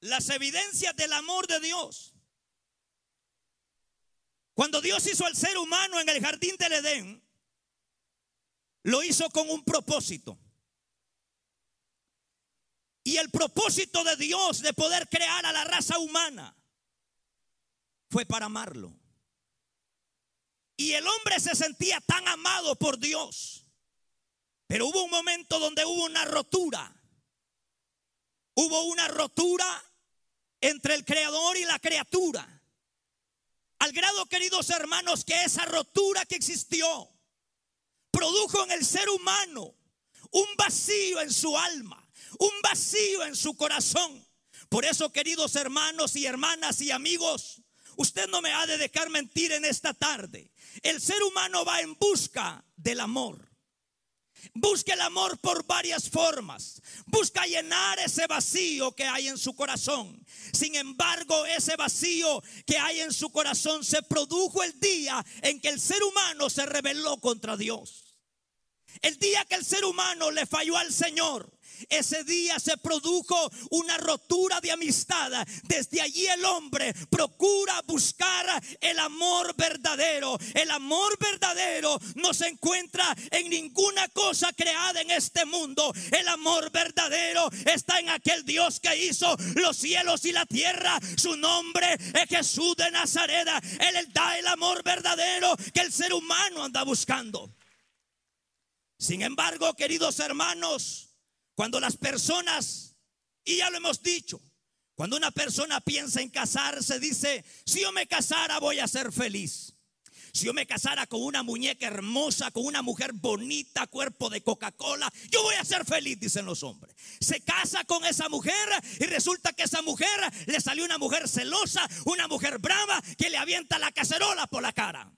las evidencias del amor de Dios. Cuando Dios hizo al ser humano en el jardín del Edén, lo hizo con un propósito. Y el propósito de Dios de poder crear a la raza humana fue para amarlo. Y el hombre se sentía tan amado por Dios. Pero hubo un momento donde hubo una rotura. Hubo una rotura entre el creador y la criatura. Al grado, queridos hermanos, que esa rotura que existió produjo en el ser humano un vacío en su alma, un vacío en su corazón. Por eso, queridos hermanos y hermanas y amigos, usted no me ha de dejar mentir en esta tarde. El ser humano va en busca del amor. Busca el amor por varias formas. Busca llenar ese vacío que hay en su corazón. Sin embargo, ese vacío que hay en su corazón se produjo el día en que el ser humano se rebeló contra Dios. El día que el ser humano le falló al Señor. Ese día se produjo una rotura de amistad. Desde allí el hombre procura buscar el amor verdadero. El amor verdadero no se encuentra en ninguna cosa creada en este mundo. El amor verdadero está en aquel Dios que hizo los cielos y la tierra. Su nombre es Jesús de Nazaret. Él da el amor verdadero que el ser humano anda buscando. Sin embargo, queridos hermanos, cuando las personas, y ya lo hemos dicho, cuando una persona piensa en casarse, dice, si yo me casara voy a ser feliz. Si yo me casara con una muñeca hermosa, con una mujer bonita, cuerpo de Coca-Cola, yo voy a ser feliz, dicen los hombres. Se casa con esa mujer y resulta que esa mujer le salió una mujer celosa, una mujer brava que le avienta la cacerola por la cara.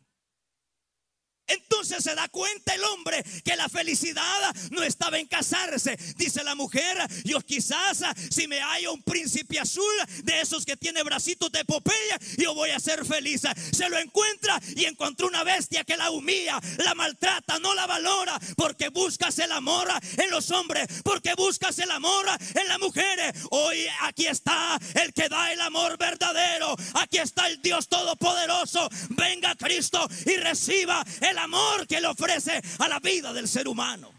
Entonces se da cuenta el hombre que la felicidad no estaba en casarse. Dice la mujer, yo quizás si me hallo un príncipe azul de esos que tiene bracitos de epopeya, yo voy a ser feliz. Se lo encuentra y encontró una bestia que la humilla, la maltrata, no la valora, porque buscas el amor en los hombres, porque buscas el amor en las mujeres. Hoy aquí está el que da el amor verdadero. Aquí está el Dios todopoderoso. Venga Cristo y reciba el amor que le ofrece a la vida del ser humano.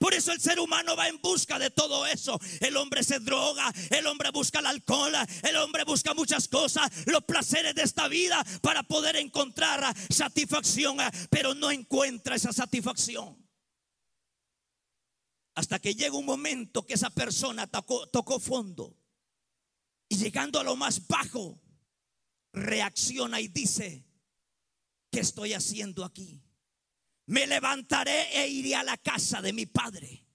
Por eso el ser humano va en busca de todo eso. El hombre se droga, el hombre busca el alcohol, el hombre busca muchas cosas, los placeres de esta vida para poder encontrar satisfacción, pero no encuentra esa satisfacción. Hasta que llega un momento que esa persona tocó, tocó fondo y llegando a lo más bajo, reacciona y dice, ¿qué estoy haciendo aquí? Me levantaré e iré a la casa de mi padre.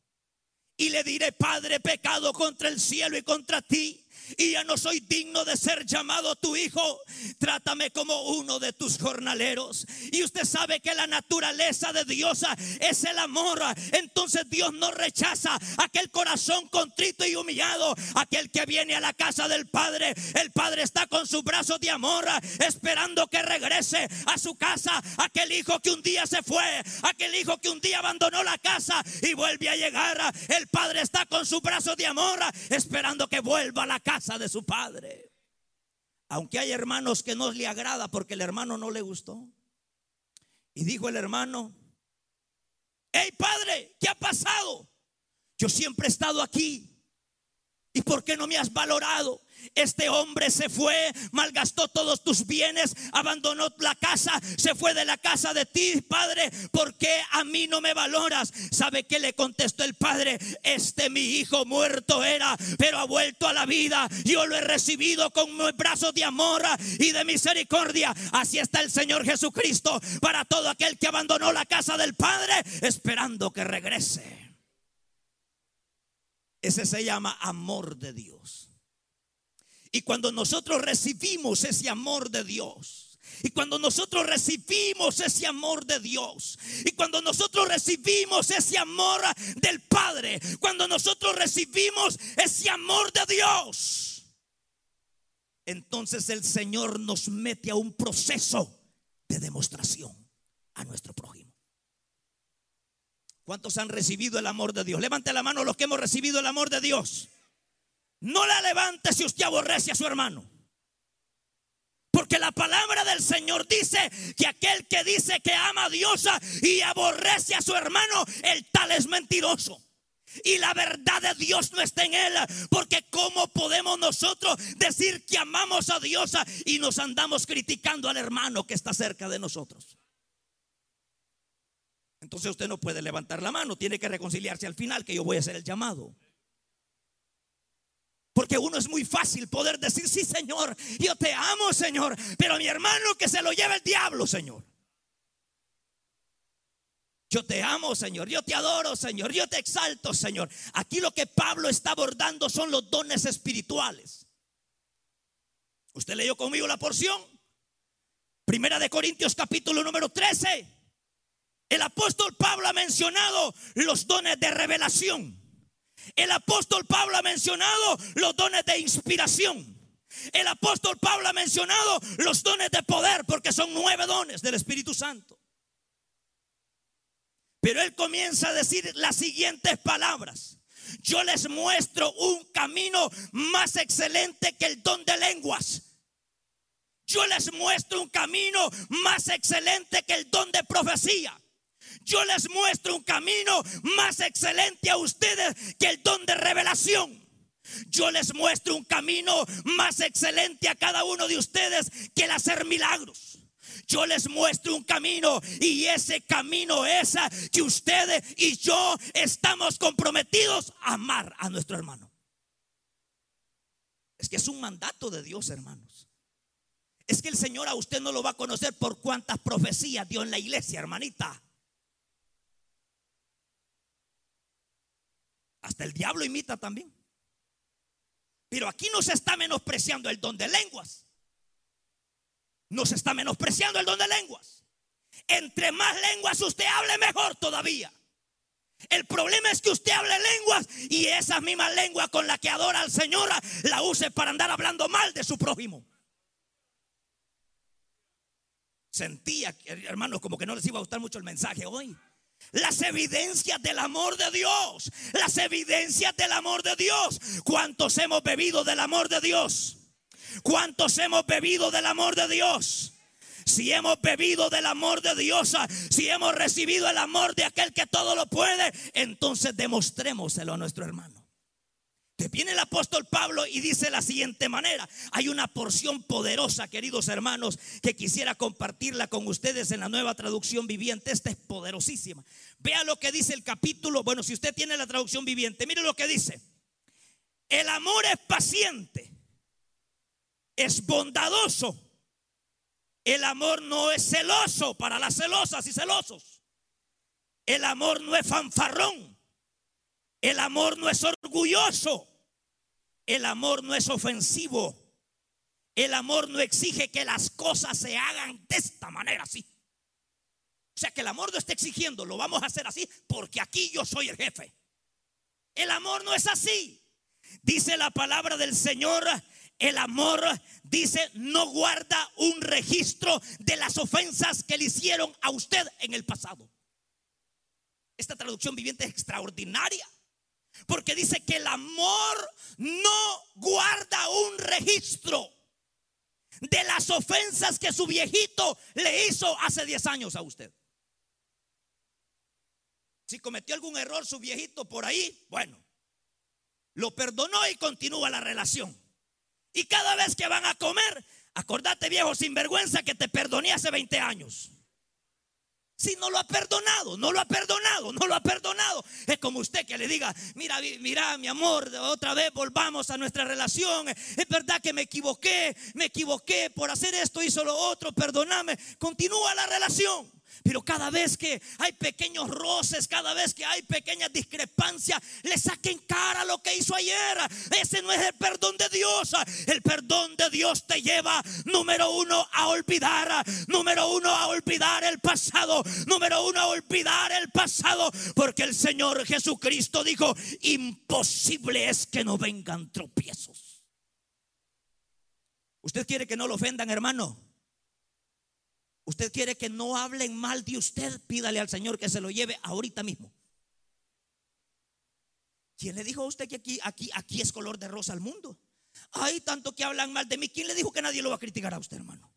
Y le diré, Padre, pecado contra el cielo y contra ti y ya no soy digno de ser llamado tu hijo. Trátame como uno de tus jornaleros. Y usted sabe que la naturaleza de Dios es el amor. Entonces Dios no rechaza aquel corazón contrito y humillado, aquel que viene a la casa del Padre. El Padre está con sus brazos de amor esperando que regrese a su casa. Aquel hijo que un día se fue, aquel hijo que un día abandonó la casa y vuelve a llegar. El Padre está con sus brazos de amor esperando que vuelva a la casa de su padre. Aunque hay hermanos que no le agrada porque el hermano no le gustó. Y dijo el hermano, hey padre, ¿qué ha pasado? Yo siempre he estado aquí. ¿Y por qué no me has valorado? Este hombre se fue, malgastó todos tus bienes, abandonó la casa, se fue de la casa de ti, Padre, ¿por qué a mí no me valoras? ¿Sabe qué le contestó el Padre? Este mi hijo muerto era, pero ha vuelto a la vida. Yo lo he recibido con brazos de amor y de misericordia. Así está el Señor Jesucristo para todo aquel que abandonó la casa del Padre, esperando que regrese. Ese se llama amor de Dios. Y cuando nosotros recibimos ese amor de Dios, y cuando nosotros recibimos ese amor de Dios, y cuando nosotros recibimos ese amor del Padre, cuando nosotros recibimos ese amor de Dios, entonces el Señor nos mete a un proceso de demostración a nuestro prójimo. ¿Cuántos han recibido el amor de Dios? Levante la mano los que hemos recibido el amor de Dios. No la levante si usted aborrece a su hermano. Porque la palabra del Señor dice que aquel que dice que ama a Dios y aborrece a su hermano, el tal es mentiroso. Y la verdad de Dios no está en él. Porque ¿cómo podemos nosotros decir que amamos a Dios y nos andamos criticando al hermano que está cerca de nosotros? Entonces usted no puede levantar la mano, tiene que reconciliarse al final, que yo voy a hacer el llamado. Porque uno es muy fácil poder decir, sí Señor, yo te amo Señor, pero mi hermano que se lo lleve el diablo Señor. Yo te amo, Señor. Yo te adoro, Señor. Yo te exalto, Señor. Aquí lo que Pablo está abordando son los dones espirituales. ¿Usted leyó conmigo la porción? Primera de Corintios capítulo número 13. El apóstol Pablo ha mencionado los dones de revelación. El apóstol Pablo ha mencionado los dones de inspiración. El apóstol Pablo ha mencionado los dones de poder, porque son nueve dones del Espíritu Santo. Pero él comienza a decir las siguientes palabras. Yo les muestro un camino más excelente que el don de lenguas. Yo les muestro un camino más excelente que el don de profecía. Yo les muestro un camino más excelente a ustedes que el don de revelación. Yo les muestro un camino más excelente a cada uno de ustedes que el hacer milagros yo les muestro un camino y ese camino es que ustedes y yo estamos comprometidos a amar a nuestro hermano. Es que es un mandato de Dios, hermanos. Es que el Señor a usted no lo va a conocer por cuántas profecías dio en la iglesia, hermanita. Hasta el diablo imita también. Pero aquí no se está menospreciando el don de lenguas no se está menospreciando el don de lenguas. Entre más lenguas usted hable, mejor todavía. El problema es que usted hable lenguas y esas mismas lenguas con las que adora al Señor la use para andar hablando mal de su prójimo. Sentía, hermanos, como que no les iba a gustar mucho el mensaje hoy. Las evidencias del amor de Dios. Las evidencias del amor de Dios. ¿Cuántos hemos bebido del amor de Dios? ¿Cuántos hemos bebido del amor de Dios? Si hemos bebido del amor de Dios, si hemos recibido el amor de aquel que todo lo puede, entonces demostrémoselo a nuestro hermano. Viene el apóstol Pablo y dice la siguiente manera. Hay una porción poderosa, queridos hermanos, que quisiera compartirla con ustedes en la nueva traducción viviente. Esta es poderosísima. Vea lo que dice el capítulo. Bueno, si usted tiene la traducción viviente, mire lo que dice. El amor es paciente es bondadoso. El amor no es celoso para las celosas y celosos. El amor no es fanfarrón. El amor no es orgulloso. El amor no es ofensivo. El amor no exige que las cosas se hagan de esta manera así. O sea que el amor no está exigiendo, lo vamos a hacer así porque aquí yo soy el jefe. El amor no es así. Dice la palabra del Señor el amor, dice, no guarda un registro de las ofensas que le hicieron a usted en el pasado. Esta traducción viviente es extraordinaria. Porque dice que el amor no guarda un registro de las ofensas que su viejito le hizo hace 10 años a usted. Si cometió algún error su viejito por ahí, bueno, lo perdonó y continúa la relación. Y cada vez que van a comer, acordate viejo sinvergüenza que te perdoné hace 20 años. Si no lo ha perdonado, no lo ha perdonado, no lo ha perdonado. Es como usted que le diga, mira, mira, mi amor, otra vez volvamos a nuestra relación. Es verdad que me equivoqué, me equivoqué por hacer esto, hizo lo otro, perdóname. Continúa la relación. Pero cada vez que hay pequeños roces, cada vez que hay pequeñas discrepancias, le saquen cara lo que hizo ayer. Ese no es el perdón de Dios. El perdón de Dios te lleva, número uno, a olvidar. Número uno, a olvidar el pasado. Número uno, a olvidar el pasado. Porque el Señor Jesucristo dijo, imposible es que no vengan tropiezos. ¿Usted quiere que no lo ofendan, hermano? Usted quiere que no hablen mal de usted, pídale al Señor que se lo lleve ahorita mismo. ¿Quién le dijo a usted que aquí, aquí, aquí es color de rosa al mundo? Hay tanto que hablan mal de mí. ¿Quién le dijo que nadie lo va a criticar a usted, hermano?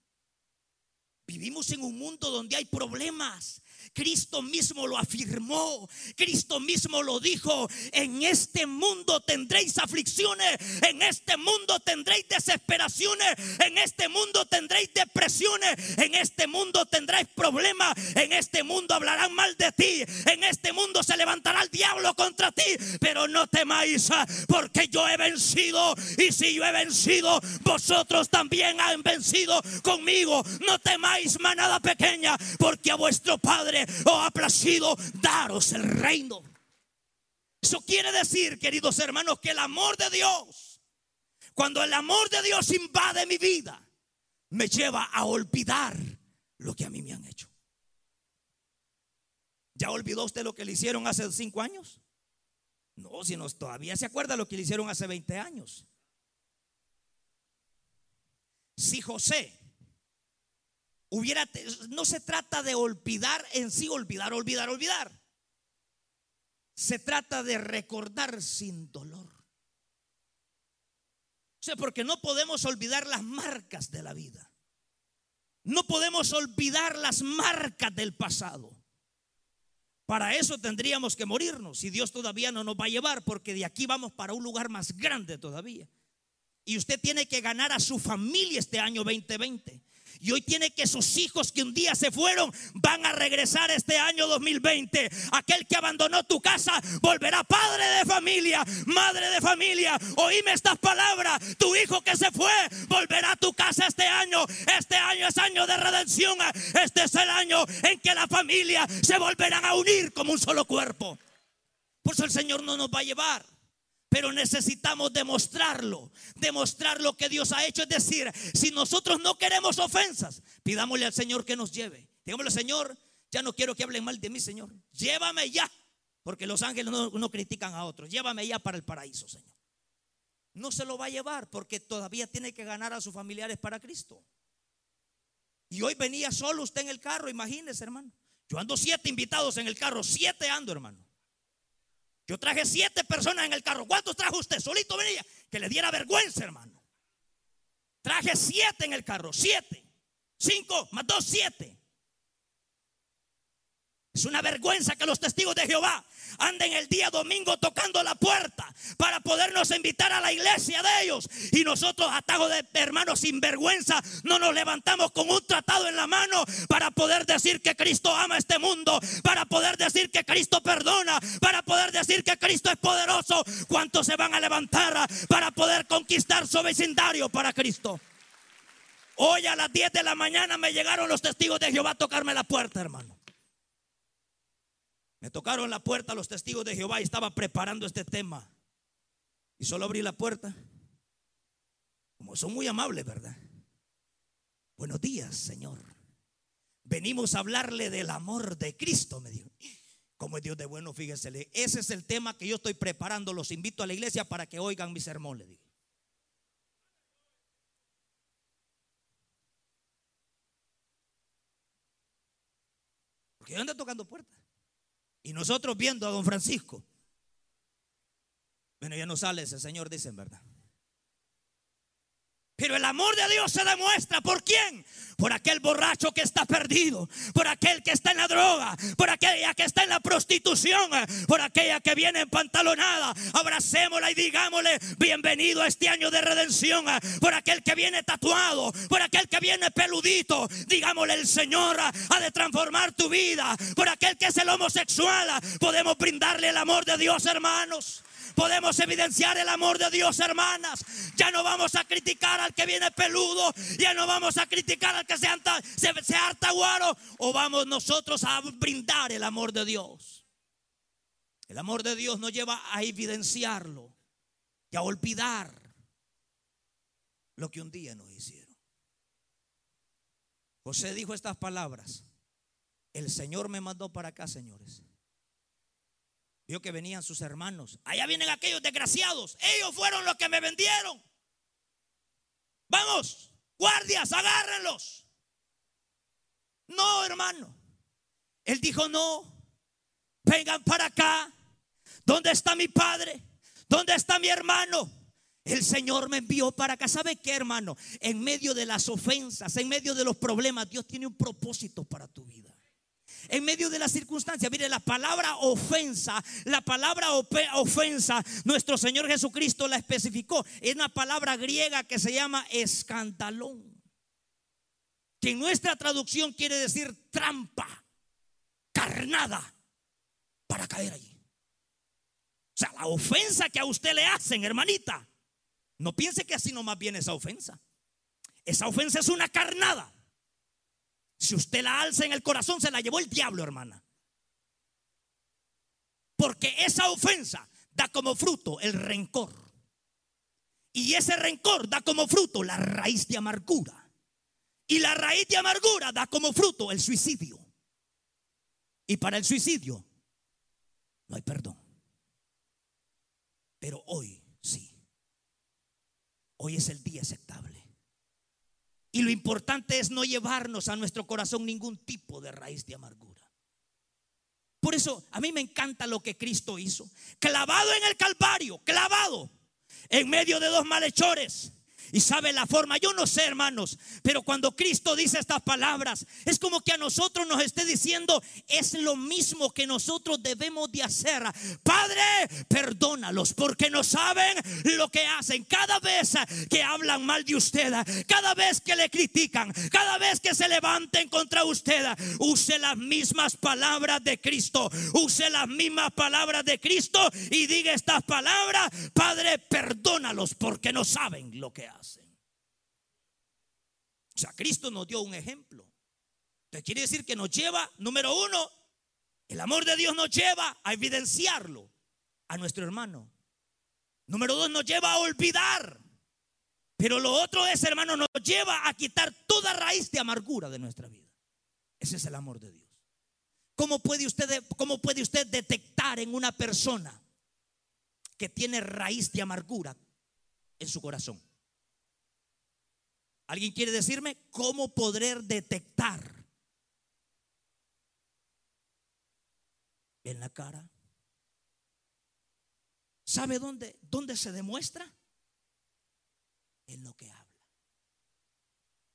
Vivimos en un mundo donde hay problemas, Cristo mismo lo afirmó, Cristo mismo lo dijo, en este mundo tendréis aflicciones, en este mundo tendréis desesperaciones, en este mundo tendréis depresiones, en este mundo tendréis problemas, en este mundo hablarán mal de ti, en este mundo se levantará el diablo contra ti, pero no temáis porque yo he vencido y si yo he vencido, vosotros también han vencido conmigo, no temáis manada pequeña, porque a vuestro Padre o ha placido daros el reino. Eso quiere decir, queridos hermanos, que el amor de Dios, cuando el amor de Dios invade mi vida, me lleva a olvidar lo que a mí me han hecho. ¿Ya olvidó usted lo que le hicieron hace cinco años? No, si nos todavía se acuerda lo que le hicieron hace 20 años. Si José no se trata de olvidar en sí, olvidar, olvidar, olvidar. Se trata de recordar sin dolor. O sea, porque no podemos olvidar las marcas de la vida. No podemos olvidar las marcas del pasado. Para eso tendríamos que morirnos y Dios todavía no nos va a llevar porque de aquí vamos para un lugar más grande todavía. Y usted tiene que ganar a su familia este año 2020. Y hoy tiene que sus hijos que un día se fueron van a regresar este año 2020. Aquel que abandonó tu casa volverá padre de familia, madre de familia. Oíme estas palabras. Tu hijo que se fue volverá a tu casa este año. Este año es año de redención. Este es el año en que la familia se volverán a unir como un solo cuerpo. Por eso el Señor no nos va a llevar. Pero necesitamos demostrarlo, demostrar lo que Dios ha hecho. Es decir, si nosotros no queremos ofensas, pidámosle al Señor que nos lleve. Digámosle, Señor, ya no quiero que hablen mal de mí, Señor. Llévame ya, porque los ángeles no, no critican a otros. Llévame ya para el paraíso, Señor. No se lo va a llevar porque todavía tiene que ganar a sus familiares para Cristo. Y hoy venía solo usted en el carro, imagínese, hermano. Yo ando siete invitados en el carro, siete ando, hermano. Yo traje siete personas en el carro. ¿Cuántos trajo usted? Solito venía. Que le diera vergüenza, hermano. Traje siete en el carro. Siete. Cinco más dos, siete. Es una vergüenza que los testigos de Jehová anden el día domingo tocando la puerta para podernos invitar a la iglesia de ellos. Y nosotros, atajo de hermanos sin vergüenza, no nos levantamos con un tratado en la mano para poder decir que Cristo ama este mundo, para poder decir que Cristo perdona, para poder decir que Cristo es poderoso. ¿Cuántos se van a levantar para poder conquistar su vecindario para Cristo? Hoy a las 10 de la mañana me llegaron los testigos de Jehová a tocarme la puerta, hermano. Me tocaron la puerta los testigos de Jehová y estaba preparando este tema. Y solo abrí la puerta. Como son muy amables, ¿verdad? Buenos días, Señor. Venimos a hablarle del amor de Cristo, me dijo. Como es Dios de bueno, fíjense. Ese es el tema que yo estoy preparando. Los invito a la iglesia para que oigan mi sermón, le digo. Porque yo ando tocando puertas. Y nosotros viendo a don Francisco. Bueno, ya no sale ese señor, dicen, ¿verdad? Pero el amor de Dios se demuestra por quién? Por aquel borracho que está perdido, por aquel que está en la droga, por aquella que está en la prostitución, por aquella que viene empantalonada. Abracémosla y digámosle, bienvenido a este año de redención, por aquel que viene tatuado, por aquel que viene peludito. Digámosle, el Señor ha de transformar tu vida, por aquel que es el homosexual. Podemos brindarle el amor de Dios, hermanos podemos evidenciar el amor de Dios, hermanas. Ya no vamos a criticar al que viene peludo, ya no vamos a criticar al que se, harta, se, harta guaro, o vamos nosotros a brindar el amor de Dios. El amor de Dios nos lleva a evidenciarlo y a olvidar lo que un día nos hicieron. José dijo estas palabras. El Señor me mandó para acá, señores. Vio que venían sus hermanos. Allá vienen aquellos desgraciados. Ellos fueron los que me vendieron. Vamos, guardias, agárrenlos. No, hermano. Él dijo, no, vengan para acá. ¿Dónde está mi padre? ¿Dónde está mi hermano? El Señor me envió para acá. ¿Sabe qué, hermano? En medio de las ofensas, en medio de los problemas, Dios tiene un propósito para tu vida. En medio de las circunstancias, mire, la palabra ofensa, la palabra ofensa, nuestro Señor Jesucristo la especificó. Es una palabra griega que se llama escandalón. Que en nuestra traducción quiere decir trampa, carnada, para caer allí. O sea, la ofensa que a usted le hacen, hermanita, no piense que así nomás viene esa ofensa. Esa ofensa es una carnada. Si usted la alza en el corazón, se la llevó el diablo, hermana. Porque esa ofensa da como fruto el rencor. Y ese rencor da como fruto la raíz de amargura. Y la raíz de amargura da como fruto el suicidio. Y para el suicidio no hay perdón. Pero hoy sí. Hoy es el día aceptable. Y lo importante es no llevarnos a nuestro corazón ningún tipo de raíz de amargura. Por eso a mí me encanta lo que Cristo hizo. Clavado en el Calvario, clavado en medio de dos malhechores y sabe la forma. Yo no sé, hermanos, pero cuando Cristo dice estas palabras, es como que a nosotros nos esté diciendo, es lo mismo que nosotros debemos de hacer. Padre, perdónalos porque no saben lo que hacen. Cada vez que hablan mal de usted, cada vez que le critican, cada vez que se levanten contra usted, use las mismas palabras de Cristo. Use las mismas palabras de Cristo y diga estas palabras, Padre, perdónalos porque no saben lo que hacen. O sea, Cristo nos dio un ejemplo. Entonces quiere decir que nos lleva, número uno, el amor de Dios nos lleva a evidenciarlo a nuestro hermano. Número dos, nos lleva a olvidar. Pero lo otro es, hermano, nos lleva a quitar toda raíz de amargura de nuestra vida. Ese es el amor de Dios. ¿Cómo puede usted, cómo puede usted detectar en una persona que tiene raíz de amargura en su corazón? ¿Alguien quiere decirme cómo poder detectar en la cara? ¿Sabe dónde, dónde se demuestra? En lo que habla.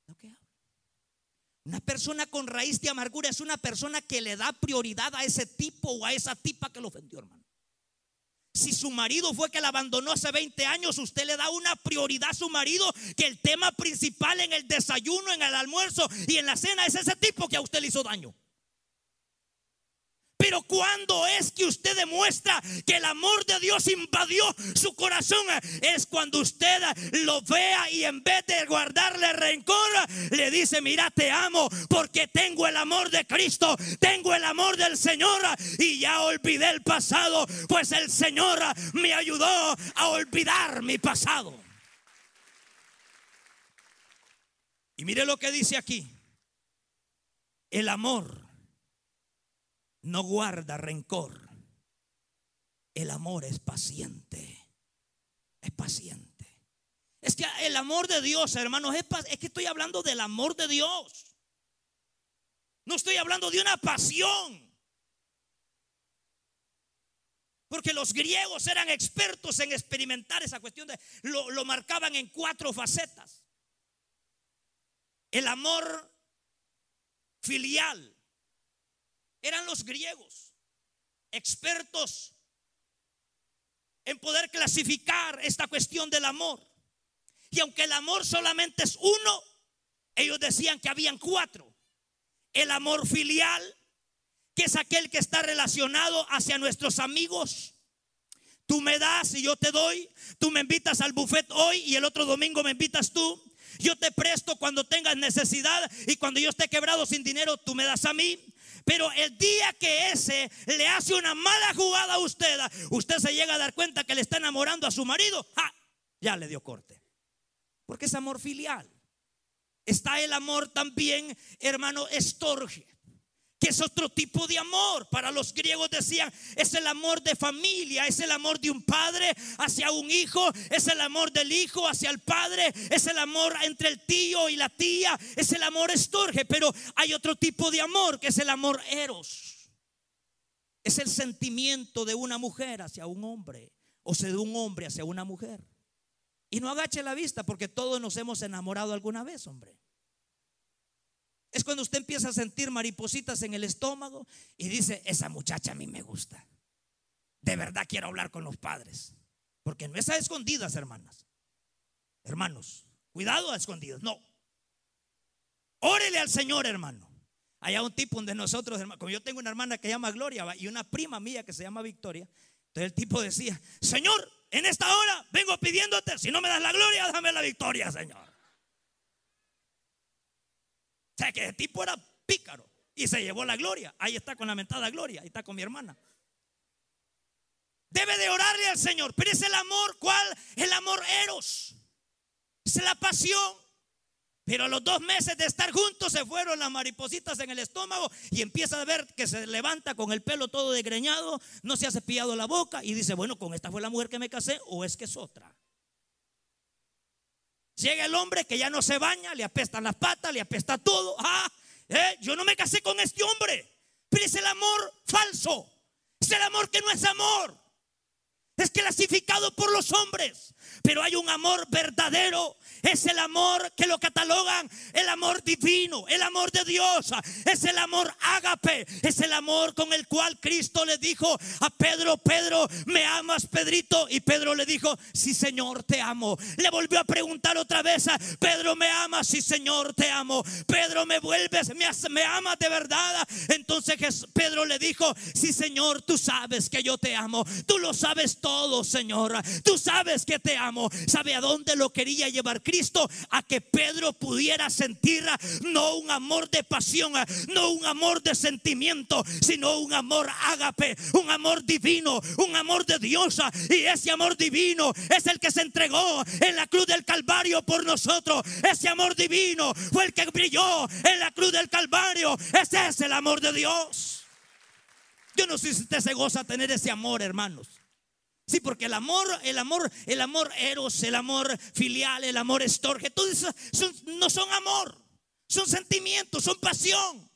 Lo que habla. Una persona con raíz de amargura es una persona que le da prioridad a ese tipo o a esa tipa que lo ofendió, hermano. Si su marido fue que la abandonó hace 20 años, usted le da una prioridad a su marido que el tema principal en el desayuno, en el almuerzo y en la cena es ese tipo que a usted le hizo daño. Pero cuando es que usted demuestra que el amor de Dios invadió su corazón, es cuando usted lo vea y en vez de guardarle rencor, le dice, mira, te amo porque tengo el amor de Cristo, tengo el amor del Señor y ya olvidé el pasado, pues el Señor me ayudó a olvidar mi pasado. Y mire lo que dice aquí. El amor no guarda rencor. El amor es paciente. Es paciente. Es que el amor de Dios, hermanos, es, es que estoy hablando del amor de Dios. No estoy hablando de una pasión. Porque los griegos eran expertos en experimentar esa cuestión de lo, lo marcaban en cuatro facetas. El amor filial, eran los griegos, expertos en poder clasificar esta cuestión del amor. Y aunque el amor solamente es uno, ellos decían que habían cuatro. El amor filial, que es aquel que está relacionado hacia nuestros amigos. Tú me das y yo te doy. Tú me invitas al buffet hoy y el otro domingo me invitas tú. Yo te presto cuando tengas necesidad y cuando yo esté quebrado sin dinero, tú me das a mí. Pero el día que ese le hace una mala jugada a usted, usted se llega a dar cuenta que le está enamorando a su marido, ya le dio corte. Porque es amor filial. Está el amor también, hermano, estorge que es otro tipo de amor. Para los griegos decían, es el amor de familia, es el amor de un padre hacia un hijo, es el amor del hijo hacia el padre, es el amor entre el tío y la tía, es el amor estorge, pero hay otro tipo de amor que es el amor eros. Es el sentimiento de una mujer hacia un hombre o sea de un hombre hacia una mujer. Y no agache la vista porque todos nos hemos enamorado alguna vez, hombre. Es cuando usted empieza a sentir maripositas en el estómago y dice, esa muchacha a mí me gusta. De verdad quiero hablar con los padres. Porque no es a escondidas, hermanas. Hermanos, cuidado a escondidas. No. Órele al Señor, hermano. Hay un tipo de nosotros, como yo tengo una hermana que se llama Gloria y una prima mía que se llama Victoria. Entonces el tipo decía, Señor, en esta hora vengo pidiéndote, si no me das la gloria, dame la victoria, Señor. O sea que el tipo era pícaro y se llevó la gloria. Ahí está con la mentada gloria, ahí está con mi hermana. Debe de orarle al Señor, pero es el amor, ¿cuál? El amor eros. Es la pasión. Pero a los dos meses de estar juntos se fueron las maripositas en el estómago y empieza a ver que se levanta con el pelo todo degreñado, no se ha cepillado la boca y dice, bueno, con esta fue la mujer que me casé o es que es otra. Llega el hombre que ya no se baña, le apestan las patas, le apesta todo. Ah, eh, yo no me casé con este hombre, pero es el amor falso, es el amor que no es amor, es clasificado por los hombres, pero hay un amor verdadero es el amor que lo catalogan el amor divino, el amor de Dios. Es el amor ágape. Es el amor con el cual Cristo le dijo a Pedro, Pedro, ¿me amas, Pedrito? Y Pedro le dijo, sí, Señor, te amo. Le volvió a preguntar otra vez, Pedro, ¿me amas? Sí, Señor, te amo. Pedro, ¿me vuelves? ¿Me, me amas de verdad? Entonces Pedro le dijo, sí, Señor, tú sabes que yo te amo. Tú lo sabes todo, Señor. Tú sabes que te amo. ¿Sabe a dónde lo quería llevar Cristo? a que Pedro pudiera sentir no un amor de pasión, no un amor de sentimiento, sino un amor ágape, un amor divino, un amor de Dios. Y ese amor divino es el que se entregó en la cruz del Calvario por nosotros. Ese amor divino fue el que brilló en la cruz del Calvario. Ese es el amor de Dios. Yo no sé si usted se goza tener ese amor, hermanos. Sí, porque el amor, el amor, el amor eros, el amor filial, el amor estorge, todo eso no son amor, son sentimientos, son pasión.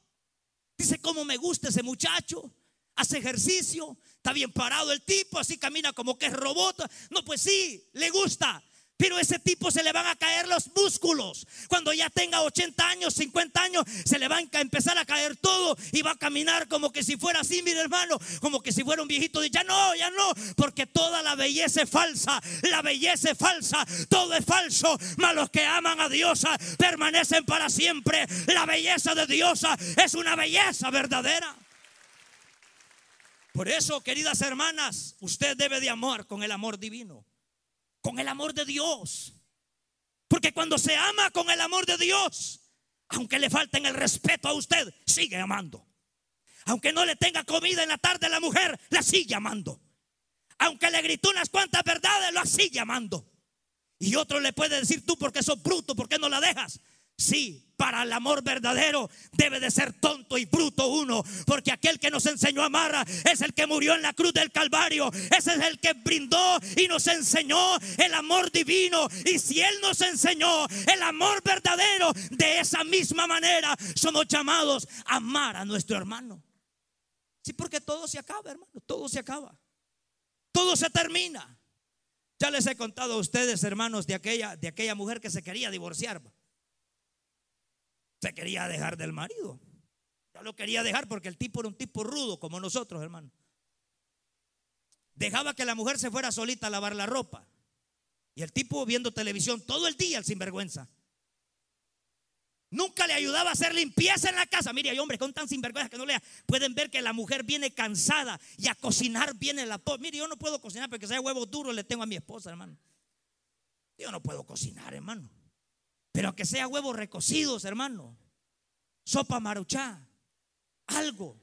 Dice, cómo me gusta ese muchacho, hace ejercicio, está bien parado el tipo, así camina como que es robot. No, pues sí, le gusta, pero a ese tipo se le van a caer los músculos. Cuando ya tenga 80 años, 50 años, se le va a empezar a caer todo y va a caminar como que si fuera así, mi hermano, como que si fuera un viejito. De, ya no, ya no, porque toda la belleza es falsa. La belleza es falsa, todo es falso. Mas los que aman a Dios permanecen para siempre. La belleza de Dios es una belleza verdadera. Por eso, queridas hermanas, usted debe de amar con el amor divino con el amor de Dios. Porque cuando se ama con el amor de Dios, aunque le falten el respeto a usted, sigue amando. Aunque no le tenga comida en la tarde la mujer, la sigue amando. Aunque le gritó unas cuantas verdades, lo sigue amando. Y otro le puede decir tú porque sos bruto, ¿por qué no la dejas? Sí, para el amor verdadero debe de ser tonto y bruto uno, porque aquel que nos enseñó a amar es el que murió en la cruz del Calvario, ese es el que brindó y nos enseñó el amor divino. Y si Él nos enseñó el amor verdadero, de esa misma manera somos llamados a amar a nuestro hermano. Sí, porque todo se acaba, hermano, todo se acaba, todo se termina. Ya les he contado a ustedes, hermanos, de aquella, de aquella mujer que se quería divorciar se quería dejar del marido. Ya lo quería dejar porque el tipo era un tipo rudo como nosotros, hermano. Dejaba que la mujer se fuera solita a lavar la ropa. Y el tipo viendo televisión todo el día, el sinvergüenza. Nunca le ayudaba a hacer limpieza en la casa. Mire, hay hombres con tan sinvergüenza que no le pueden ver que la mujer viene cansada y a cocinar viene la Mire, yo no puedo cocinar porque sea huevo duro le tengo a mi esposa, hermano. Yo no puedo cocinar, hermano. Pero que sea huevos recocidos, hermano. Sopa maruchá. Algo.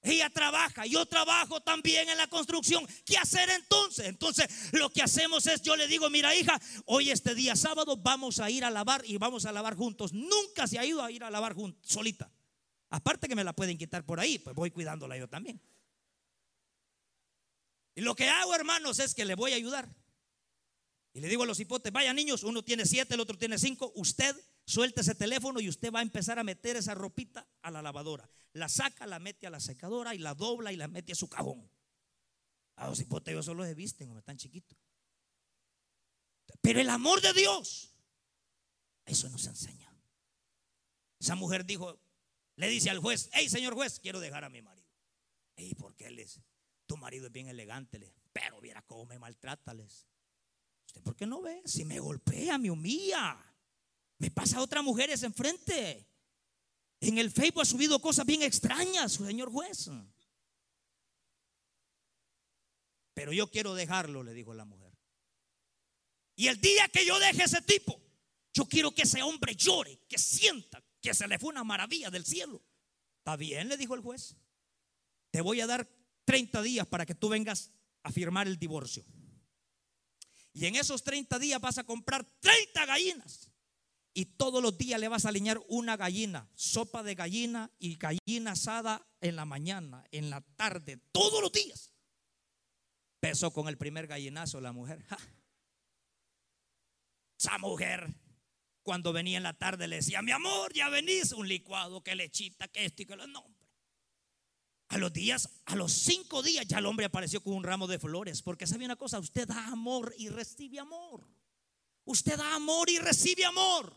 Ella trabaja, yo trabajo también en la construcción. ¿Qué hacer entonces? Entonces, lo que hacemos es, yo le digo, mira hija, hoy este día sábado vamos a ir a lavar y vamos a lavar juntos. Nunca se ha ido a ir a lavar solita. Aparte que me la pueden quitar por ahí, pues voy cuidándola yo también. Y lo que hago, hermanos, es que le voy a ayudar. Y le digo a los hipotes, vaya niños, uno tiene siete, el otro tiene cinco, usted suelta ese teléfono y usted va a empezar a meter esa ropita a la lavadora. La saca, la mete a la secadora y la dobla y la mete a su cajón. A los hipotes yo solo se visten como están chiquitos. Pero el amor de Dios, eso nos enseña. Esa mujer dijo, le dice al juez, hey señor juez, quiero dejar a mi marido. ¿Y por qué les? Tu marido es bien elegante, pero viera cómo me maltrata, les. ¿Usted por qué no ve? Si me golpea, me humilla. Me pasa a otras mujeres enfrente. En el Facebook ha subido cosas bien extrañas, señor juez. Pero yo quiero dejarlo, le dijo la mujer. Y el día que yo deje ese tipo, yo quiero que ese hombre llore, que sienta que se le fue una maravilla del cielo. Está bien, le dijo el juez. Te voy a dar 30 días para que tú vengas a firmar el divorcio. Y en esos 30 días vas a comprar 30 gallinas. Y todos los días le vas a alinear una gallina, sopa de gallina y gallina asada en la mañana, en la tarde, todos los días. Pesó con el primer gallinazo la mujer. Esa mujer, cuando venía en la tarde, le decía: Mi amor, ya venís, un licuado, que lechita, que esto y que lo. No, a los días, a los cinco días, ya el hombre apareció con un ramo de flores. Porque sabe una cosa: usted da amor y recibe amor. Usted da amor y recibe amor.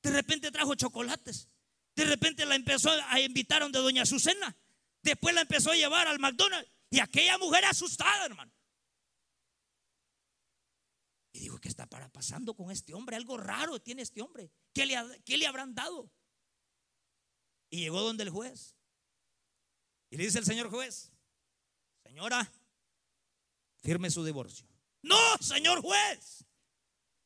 De repente trajo chocolates. De repente la empezó a invitar a donde doña Azucena. Después la empezó a llevar al McDonald's. Y aquella mujer asustada, hermano. Y dijo, ¿qué está para pasando con este hombre? Algo raro tiene este hombre. ¿Qué le, qué le habrán dado? Y llegó donde el juez. Y le dice el señor juez, señora, firme su divorcio. No, señor juez,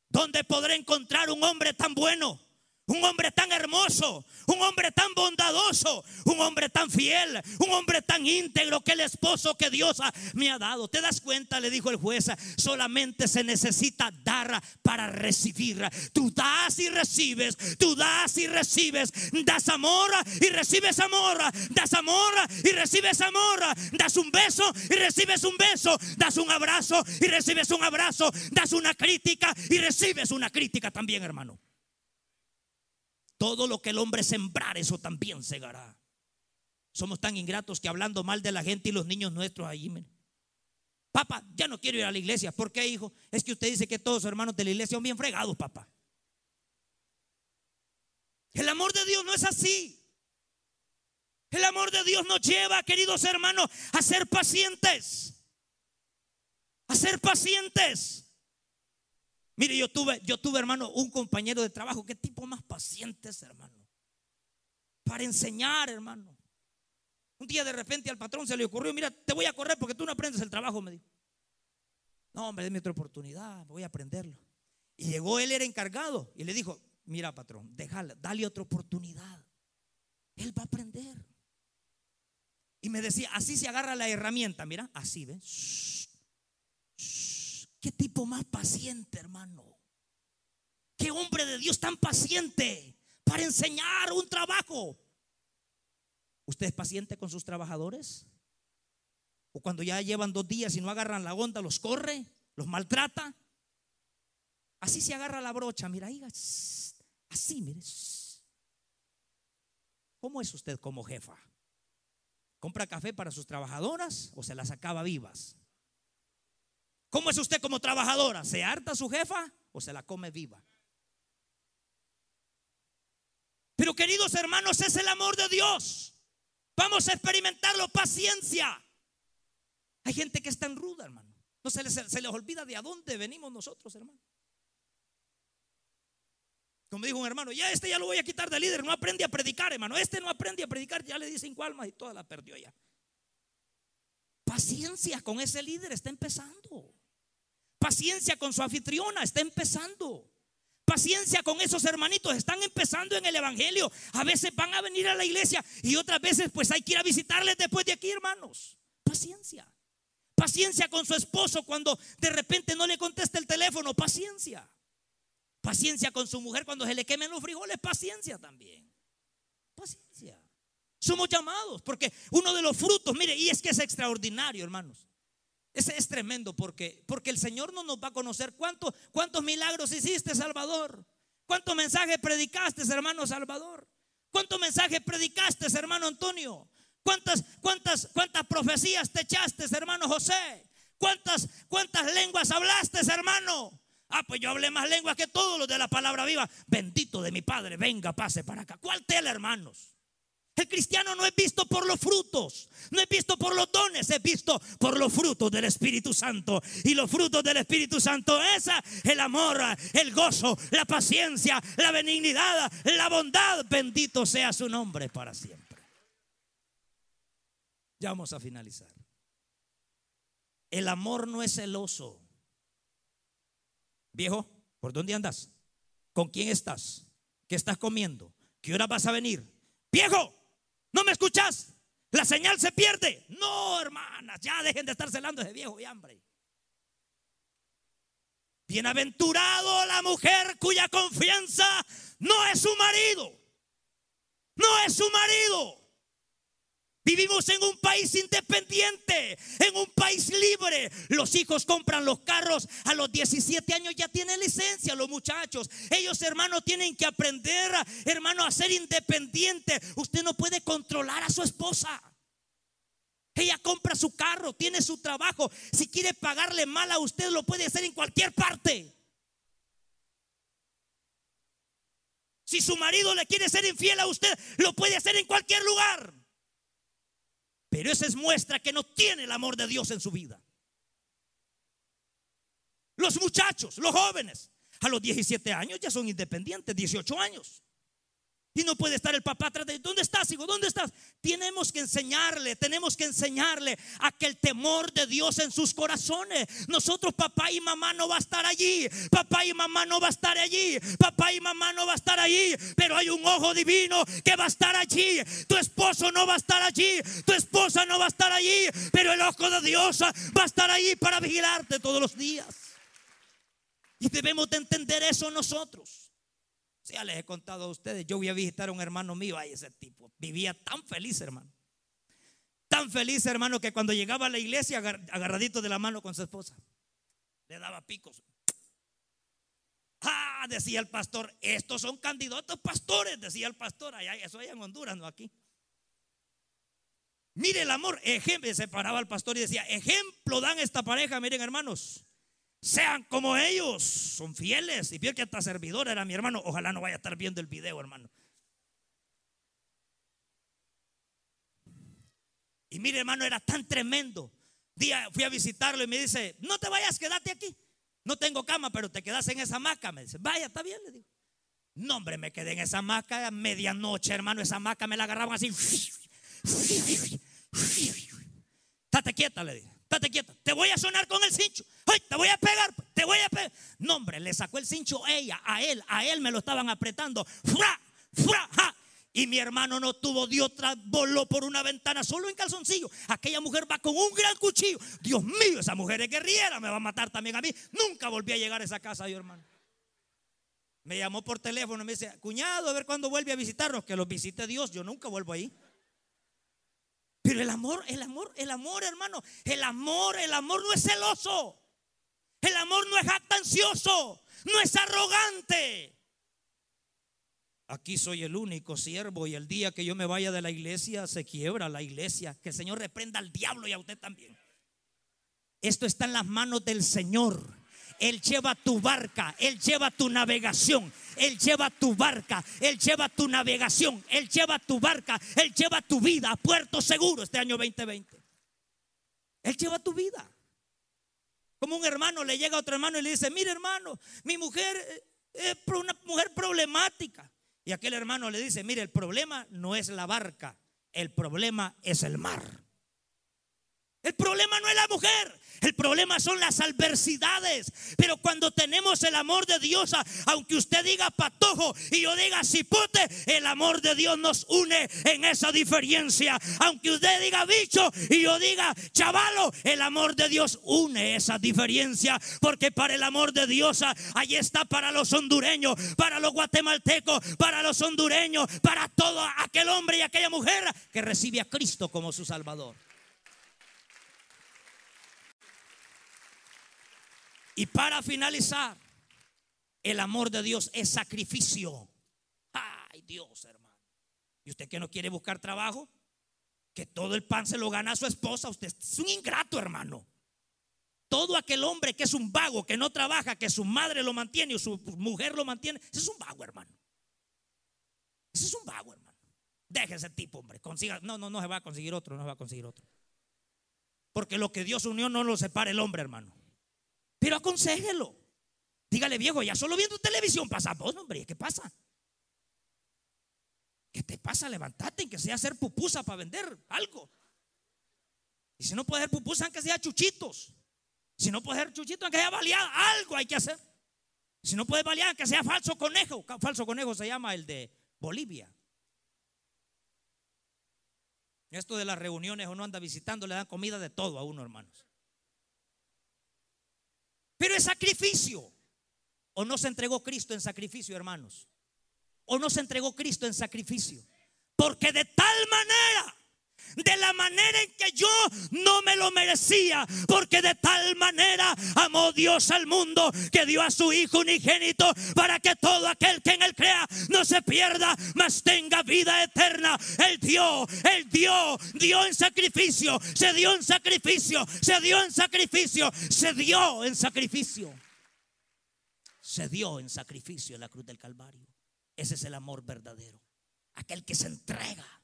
¿dónde podré encontrar un hombre tan bueno? Un hombre tan hermoso, un hombre tan bondadoso, un hombre tan fiel, un hombre tan íntegro que el esposo que Dios me ha dado. ¿Te das cuenta? Le dijo el juez, solamente se necesita dar para recibir. Tú das y recibes, tú das y recibes, das amor y recibes amor, das amor y recibes amor, das un beso y recibes un beso, das un abrazo y recibes un abrazo, das una crítica y recibes una crítica también, hermano. Todo lo que el hombre sembrar, eso también segará. Somos tan ingratos que hablando mal de la gente y los niños nuestros ahí. Papá, ya no quiero ir a la iglesia. ¿Por qué, hijo? Es que usted dice que todos los hermanos de la iglesia son bien fregados, papá. El amor de Dios no es así. El amor de Dios nos lleva, queridos hermanos, a ser pacientes. A ser pacientes. Mire, yo tuve, yo tuve, hermano, un compañero de trabajo. Qué tipo más paciente es, hermano. Para enseñar, hermano. Un día de repente al patrón se le ocurrió, mira, te voy a correr porque tú no aprendes el trabajo, me dijo. No, hombre, déme otra oportunidad, voy a aprenderlo. Y llegó, él era encargado y le dijo, mira, patrón, déjale, dale otra oportunidad. Él va a aprender. Y me decía, así se agarra la herramienta, mira, así, ¿ves? Qué tipo más paciente, hermano. Qué hombre de Dios tan paciente para enseñar un trabajo. ¿Usted es paciente con sus trabajadores? ¿O cuando ya llevan dos días y no agarran la onda, los corre, los maltrata? Así se agarra la brocha, mira, ahí, así, mire. ¿Cómo es usted como jefa? ¿Compra café para sus trabajadoras o se las acaba vivas? ¿Cómo es usted como trabajadora? ¿Se harta su jefa o se la come viva? Pero queridos hermanos, es el amor de Dios. Vamos a experimentarlo, paciencia. Hay gente que es tan ruda, hermano. No se les, se les olvida de a dónde venimos nosotros, hermano. Como dijo un hermano, ya este ya lo voy a quitar de líder, no aprende a predicar, hermano. Este no aprende a predicar, ya le di cinco almas y toda la perdió ya. Paciencia con ese líder está empezando. Paciencia con su anfitriona está empezando. Paciencia con esos hermanitos, están empezando en el Evangelio. A veces van a venir a la iglesia y otras veces pues hay que ir a visitarles después de aquí, hermanos. Paciencia. Paciencia con su esposo cuando de repente no le contesta el teléfono. Paciencia. Paciencia con su mujer cuando se le quemen los frijoles. Paciencia también. Paciencia. Somos llamados porque uno de los frutos, mire, y es que es extraordinario, hermanos. Ese es tremendo porque, porque el Señor no nos va a conocer. ¿Cuántos, ¿Cuántos milagros hiciste, Salvador? ¿Cuántos mensajes predicaste, hermano Salvador? ¿Cuántos mensajes predicaste, hermano Antonio? ¿Cuántas, cuántas, cuántas profecías te echaste, hermano José? ¿Cuántas, cuántas lenguas hablaste, hermano? Ah, pues yo hablé más lenguas que todos los de la palabra viva. Bendito de mi Padre, venga, pase para acá. ¿Cuál tela, hermanos? El cristiano no es visto por los frutos, no es visto por los dones, es visto por los frutos del Espíritu Santo. Y los frutos del Espíritu Santo es el amor, el gozo, la paciencia, la benignidad, la bondad. Bendito sea su nombre para siempre. Ya vamos a finalizar. El amor no es celoso. Viejo, ¿por dónde andas? ¿Con quién estás? ¿Qué estás comiendo? ¿Qué hora vas a venir? Viejo, ¿no me escuchas? La señal se pierde. No, hermanas, ya dejen de estar celando ese viejo y hambre. Bienaventurado la mujer cuya confianza no es su marido. No es su marido. Vivimos en un país independiente, en un país libre. Los hijos compran los carros a los 17 años, ya tienen licencia los muchachos. Ellos, hermano, tienen que aprender, hermano, a ser independiente. Usted no puede controlar a su esposa. Ella compra su carro, tiene su trabajo. Si quiere pagarle mal a usted, lo puede hacer en cualquier parte. Si su marido le quiere ser infiel a usted, lo puede hacer en cualquier lugar. Pero esa es muestra que no tiene el amor de Dios en su vida. Los muchachos, los jóvenes, a los 17 años ya son independientes, 18 años. Y no puede estar el papá atrás de, ¿dónde estás, hijo? ¿Dónde estás? Tenemos que enseñarle, tenemos que enseñarle a que el temor de Dios en sus corazones. Nosotros, papá y mamá, no va a estar allí. Papá y mamá no va a estar allí. Papá y mamá no va a estar allí. Pero hay un ojo divino que va a estar allí. Tu esposo no va a estar allí. Tu esposa no va a estar allí. Pero el ojo de Dios va a estar allí para vigilarte todos los días. Y debemos de entender eso nosotros. Ya les he contado a ustedes, yo voy a visitar a un hermano mío, ay, ese tipo, vivía tan feliz, hermano. Tan feliz, hermano, que cuando llegaba a la iglesia, agarradito de la mano con su esposa, le daba picos. Ah, decía el pastor, estos son candidatos pastores, decía el pastor, allá, eso allá en Honduras, no aquí. Mire el amor, ejemplo, se paraba el pastor y decía, ejemplo dan esta pareja, miren hermanos, sean como ellos, son fieles. Y vio que hasta servidor era mi hermano. Ojalá no vaya a estar viendo el video, hermano. Y mire, hermano, era tan tremendo. Día fui a visitarlo y me dice, no te vayas, quédate aquí. No tengo cama, pero te quedas en esa hamaca. Me dice, vaya, está bien, le digo. No, hombre, me quedé en esa hamaca a medianoche, hermano. Esa hamaca me la agarraban así. Estate quieta, le dije. Estate quieta. Te voy a sonar con el cincho. Ay, te voy a pegar. Te voy a pegar. No, hombre, le sacó el cincho ella, a él, a él me lo estaban apretando. ¡Fra! ¡Fra! Y mi hermano no tuvo otra, voló por una ventana solo en calzoncillo. Aquella mujer va con un gran cuchillo. Dios mío, esa mujer es guerrillera, me va a matar también a mí. Nunca volví a llegar a esa casa yo, hermano. Me llamó por teléfono y me dice, cuñado, a ver cuándo vuelve a visitarnos. Que los visite Dios, yo nunca vuelvo ahí. Pero el amor, el amor, el amor, hermano, el amor, el amor no es celoso. El amor no es jactancioso, no es arrogante. Aquí soy el único siervo y el día que yo me vaya de la iglesia se quiebra la iglesia. Que el Señor reprenda al diablo y a usted también. Esto está en las manos del Señor. Él lleva tu barca, Él lleva tu navegación, Él lleva tu barca, Él lleva tu navegación, Él lleva tu barca, Él lleva tu vida a puerto seguro este año 2020. Él lleva tu vida. Como un hermano le llega a otro hermano y le dice, mire hermano, mi mujer es una mujer problemática. Y aquel hermano le dice, mire, el problema no es la barca, el problema es el mar. El problema no es la mujer, el problema son las adversidades. Pero cuando tenemos el amor de Dios, aunque usted diga patojo y yo diga cipote, el amor de Dios nos une en esa diferencia. Aunque usted diga bicho y yo diga chavalo, el amor de Dios une esa diferencia. Porque para el amor de Dios, ahí está para los hondureños, para los guatemaltecos, para los hondureños, para todo aquel hombre y aquella mujer que recibe a Cristo como su Salvador. Y para finalizar, el amor de Dios es sacrificio. Ay, Dios, hermano. ¿Y usted que no quiere buscar trabajo? Que todo el pan se lo gana a su esposa. Usted es un ingrato, hermano. Todo aquel hombre que es un vago, que no trabaja, que su madre lo mantiene o su mujer lo mantiene, ese es un vago, hermano. Ese es un vago, hermano. Deje ese tipo, hombre. Consiga. No, no, no se va a conseguir otro, no se va a conseguir otro. Porque lo que Dios unió no lo separa el hombre, hermano. Pero aconsejelo. Dígale, viejo, ya solo viendo televisión pasa vos, hombre. ¿Qué pasa? ¿Qué te pasa? Levantate, en que sea hacer pupusa para vender algo. Y si no puede hacer pupusa, aunque sea chuchitos. Si no puede hacer chuchitos, aunque sea baleada, algo hay que hacer. Si no puede balear, aunque sea falso conejo. Falso conejo se llama el de Bolivia. Esto de las reuniones uno anda visitando, le dan comida de todo a uno, hermanos. Pero es sacrificio. ¿O no se entregó Cristo en sacrificio, hermanos? ¿O no se entregó Cristo en sacrificio? Porque de tal manera de la manera en que yo no me lo merecía, porque de tal manera amó Dios al mundo que dio a su Hijo unigénito para que todo aquel que en él crea no se pierda, mas tenga vida eterna. Él dio, él dio, dio en sacrificio, se dio en sacrificio, se dio en sacrificio, se dio en sacrificio. Se dio en sacrificio en la cruz del Calvario. Ese es el amor verdadero. Aquel que se entrega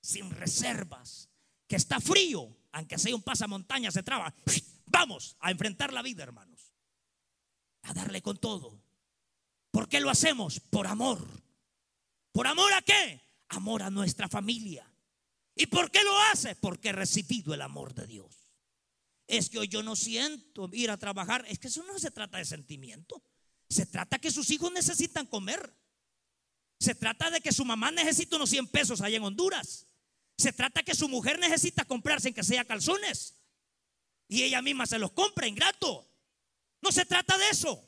sin reservas, que está frío, aunque sea un pasamontaña, se traba. Vamos a enfrentar la vida, hermanos. A darle con todo. ¿Por qué lo hacemos? Por amor. ¿Por amor a qué? Amor a nuestra familia. ¿Y por qué lo hace? Porque he recibido el amor de Dios. Es que hoy yo no siento ir a trabajar. Es que eso no se trata de sentimiento. Se trata que sus hijos necesitan comer. Se trata de que su mamá necesita unos 100 pesos allá en Honduras. Se trata que su mujer necesita comprarse en que sea calzones. Y ella misma se los compra, ingrato. No se trata de eso.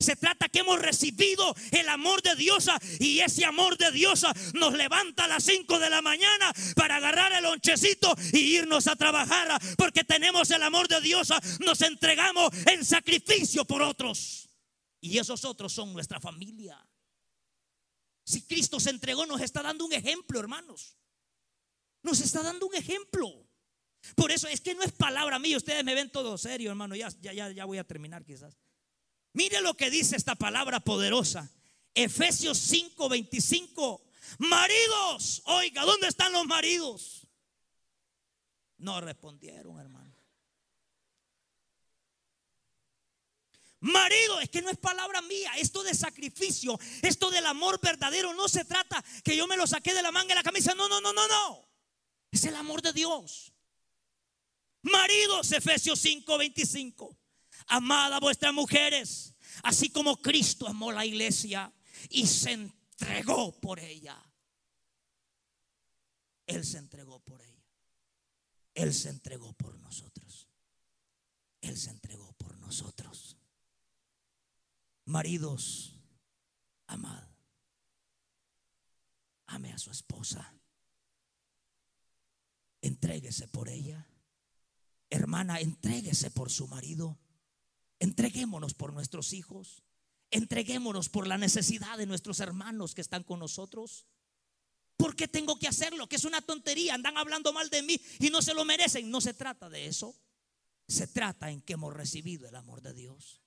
Se trata que hemos recibido el amor de Dios y ese amor de Dios nos levanta a las 5 de la mañana para agarrar el lonchecito y irnos a trabajar porque tenemos el amor de Dios, nos entregamos en sacrificio por otros. Y esos otros son nuestra familia. Si Cristo se entregó, nos está dando un ejemplo, hermanos. Nos está dando un ejemplo. Por eso es que no es palabra mía. Ustedes me ven todo serio, hermano. Ya, ya, ya voy a terminar quizás. Mire lo que dice esta palabra poderosa. Efesios 5, 25. Maridos, oiga, ¿dónde están los maridos? No respondieron, hermano. Marido, es que no es palabra mía. Esto de sacrificio, esto del amor verdadero, no se trata que yo me lo saqué de la manga de la camisa. No, no, no, no, no. Es el amor de Dios. Maridos, Efesios 5, 25. Amad a vuestras mujeres, así como Cristo amó la iglesia y se entregó por ella. Él se entregó por ella. Él se entregó por nosotros. Él se entregó por nosotros. Maridos, amad. Ame a su esposa entréguese por ella. Hermana, entréguese por su marido. Entreguémonos por nuestros hijos. Entreguémonos por la necesidad de nuestros hermanos que están con nosotros. ¿Por qué tengo que hacerlo? Que es una tontería. Andan hablando mal de mí y no se lo merecen. No se trata de eso. Se trata en que hemos recibido el amor de Dios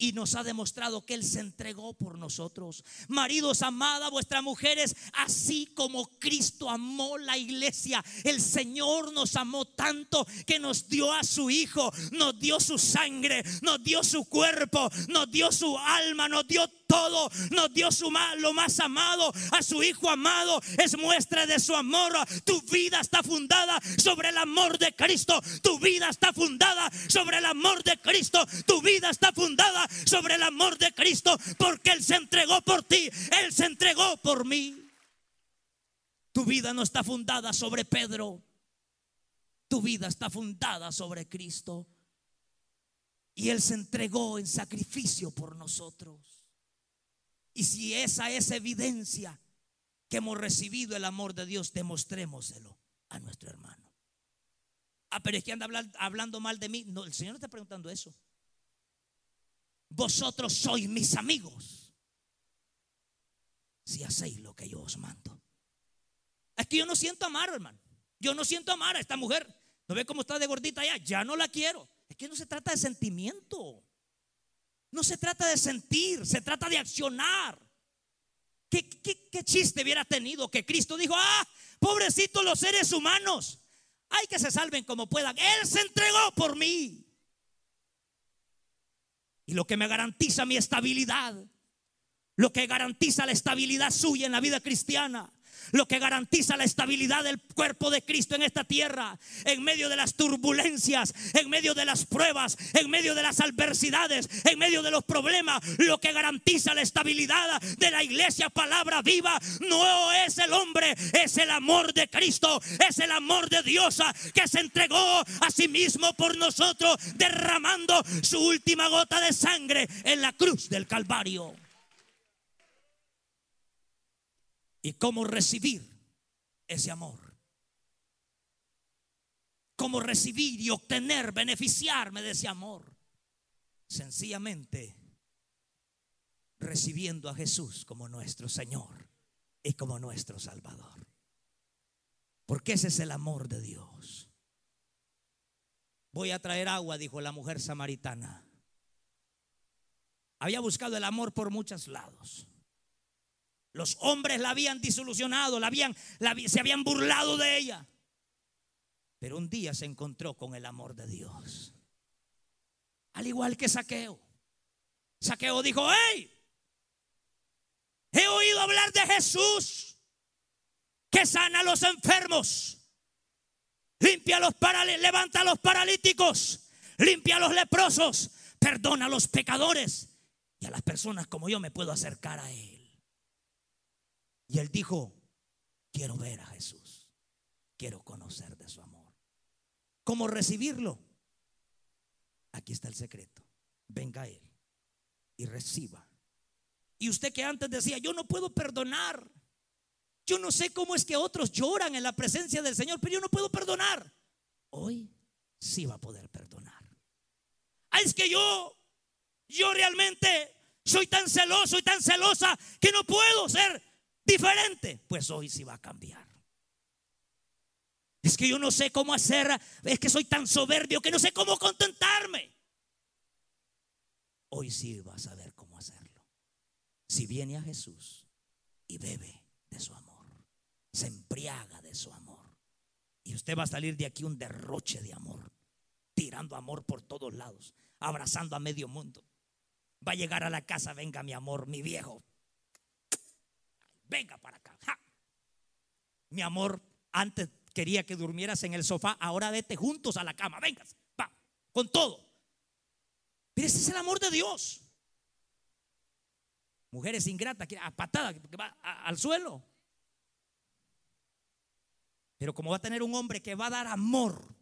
y nos ha demostrado que Él se entregó por nosotros. Maridos, amada vuestras mujeres, así como Cristo amó la iglesia. El Señor nos amó tanto que nos dio a su Hijo, nos dio su sangre, nos dio su cuerpo, nos dio su alma, nos dio todo, nos dio su lo más amado, a su Hijo amado, es muestra de su amor. Tu vida está fundada sobre el amor de Cristo, tu vida está fundada sobre el amor de Cristo, tu vida está fundada sobre el amor de Cristo, porque Él se entregó por ti, Él se entregó por mí. Tu vida no está fundada sobre Pedro, tu vida está fundada sobre Cristo. Y Él se entregó en sacrificio por nosotros. Y si esa es evidencia que hemos recibido el amor de Dios, demostrémoselo a nuestro hermano. Ah, pero es que anda hablando mal de mí. No, el Señor no está preguntando eso. Vosotros sois mis amigos si hacéis lo que yo os mando. Es que yo no siento amar, hermano. Yo no siento amar a esta mujer. ¿No ve cómo está de gordita ya? Ya no la quiero. Es que no se trata de sentimiento. No se trata de sentir, se trata de accionar. ¿Qué, chiste hubiera tenido que Cristo dijo, ah, pobrecitos los seres humanos, hay que se salven como puedan. Él se entregó por mí. Y lo que me garantiza mi estabilidad, lo que garantiza la estabilidad suya en la vida cristiana, lo que garantiza la estabilidad del cuerpo de Cristo en esta tierra, en medio de las turbulencias, en medio de las pruebas, en medio de las adversidades, en medio de los problemas, lo que garantiza la estabilidad de la iglesia palabra viva no es el hombre, es el amor de Cristo, es el amor de Dios que se entregó a sí mismo por nosotros, derramando su última gota de sangre en la cruz del Calvario y cómo recibir ese amor. Cómo recibir y obtener, beneficiarme de ese amor. Sencillamente recibiendo a Jesús como nuestro Señor y como nuestro Salvador. Porque ese es el amor de Dios. Voy a traer agua, dijo la mujer samaritana. Había buscado el amor por muchos lados. Los hombres la habían disolucionado, la habían, se habían burlado de ella. Pero un día se encontró con el amor de Dios. Al igual que Saqueo. Saqueo dijo, hey, he oído hablar de Jesús que sana a los enfermos, limpia los levanta a los paralíticos, limpia a los leprosos, perdona a los pecadores y a las personas como yo me puedo acercar a Él. Y él dijo, quiero ver a Jesús, quiero conocer de su amor. ¿Cómo recibirlo? Aquí está el secreto. Venga Él y reciba. Y usted que antes decía, yo no puedo perdonar. Yo no sé cómo es que otros lloran en la presencia del Señor, pero yo no puedo perdonar. Hoy sí va a poder perdonar. Ah, es que yo, yo realmente soy tan celoso y tan celosa que no puedo ser diferente, pues hoy sí va a cambiar. Es que yo no sé cómo hacer, es que soy tan soberbio que no sé cómo contentarme. Hoy sí va a saber cómo hacerlo. Si viene a Jesús y bebe de su amor, se embriaga de su amor, y usted va a salir de aquí un derroche de amor, tirando amor por todos lados, abrazando a medio mundo. Va a llegar a la casa, venga mi amor, mi viejo, venga para acá. Mi amor, antes quería que durmieras en el sofá, ahora vete juntos a la cama, venga, va, con todo. Pero ese es el amor de Dios. Mujeres ingratas, a patada, que va al suelo. Pero como va a tener un hombre que va a dar amor,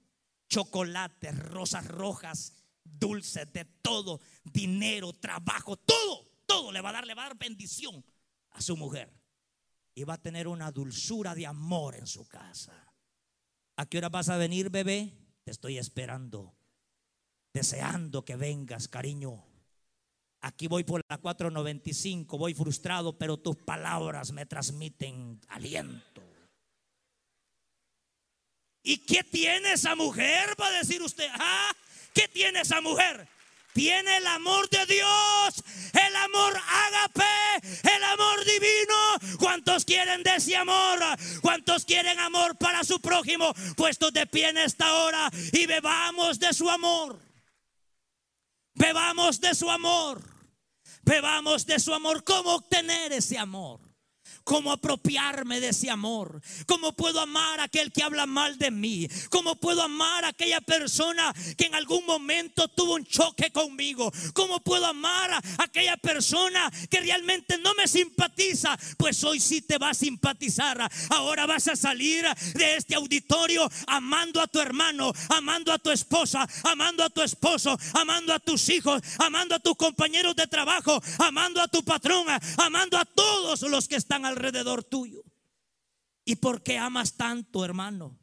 chocolate, rosas rojas, dulces, de todo, dinero, trabajo, todo, todo le va a dar, le va a dar bendición a su mujer y va a tener una dulzura de amor en su casa. ¿A qué hora vas a venir, bebé? Te estoy esperando, deseando que vengas, cariño. Aquí voy por la 495, voy frustrado, pero tus palabras me transmiten aliento. ¿Y qué tiene esa mujer? Va a decir usted, ¿ah? ¿Qué tiene esa mujer? Tiene el amor de Dios, el amor ágape, el amor divino. ¿Cuántos quieren de ese amor? ¿Cuántos quieren amor para su prójimo? Puestos de pie en esta hora y bebamos de su amor. Bebamos de su amor. Bebamos de su amor. ¿Cómo obtener ese amor? Cómo apropiarme de ese amor, cómo puedo amar a aquel que habla mal de mí, cómo puedo amar a aquella persona que en algún momento tuvo un choque conmigo, cómo puedo amar a aquella persona que realmente no me simpatiza, pues hoy sí te va a simpatizar. Ahora vas a salir de este auditorio amando a tu hermano, amando a tu esposa, amando a tu esposo, amando a tus hijos, amando a tus compañeros de trabajo, amando a tu patrona, amando a todos los que están alrededor alrededor tuyo. ¿Y por qué amas tanto, hermano?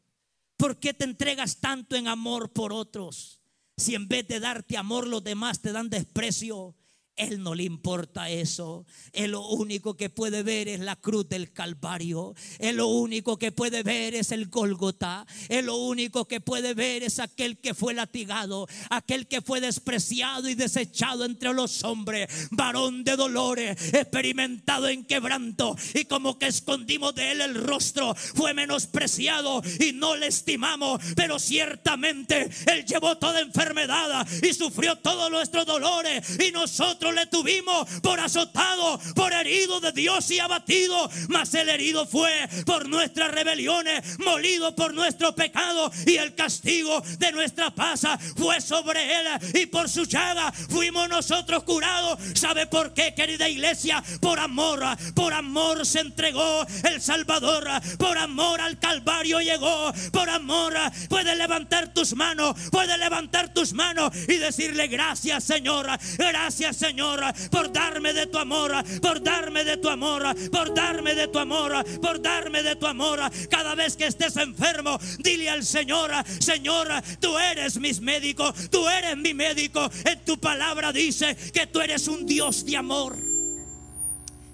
¿Por qué te entregas tanto en amor por otros? Si en vez de darte amor los demás te dan desprecio, Él no le importa eso. Él lo único que puede ver es la cruz del Calvario. Él lo único que puede ver es el Gólgota. Él lo único que puede ver es aquel que fue latigado, aquel que fue despreciado y desechado entre los hombres, varón de dolores, experimentado en quebranto y como que escondimos de él el rostro, fue menospreciado y no le estimamos, pero ciertamente él llevó toda enfermedad y sufrió todos nuestros dolores y nosotros le tuvimos por azotado, por herido de Dios y abatido. Mas el herido fue por nuestras rebeliones, molido por nuestro pecado y el castigo de nuestra paz fue sobre él y por su llaga fuimos nosotros curados. ¿Sabe por qué, querida iglesia? Por amor, por amor se entregó el Salvador, por amor al Calvario llegó, por amor puede levantar tus manos, puede levantar tus manos y decirle gracias Señor, gracias Señor Señor, por darme de tu amor, por darme de tu amor, por darme de tu amor, por darme de tu amor. Cada vez que estés enfermo, dile al Señor, Señor, tú eres mi médico, tú eres mi médico. En tu palabra dice que tú eres un Dios de amor.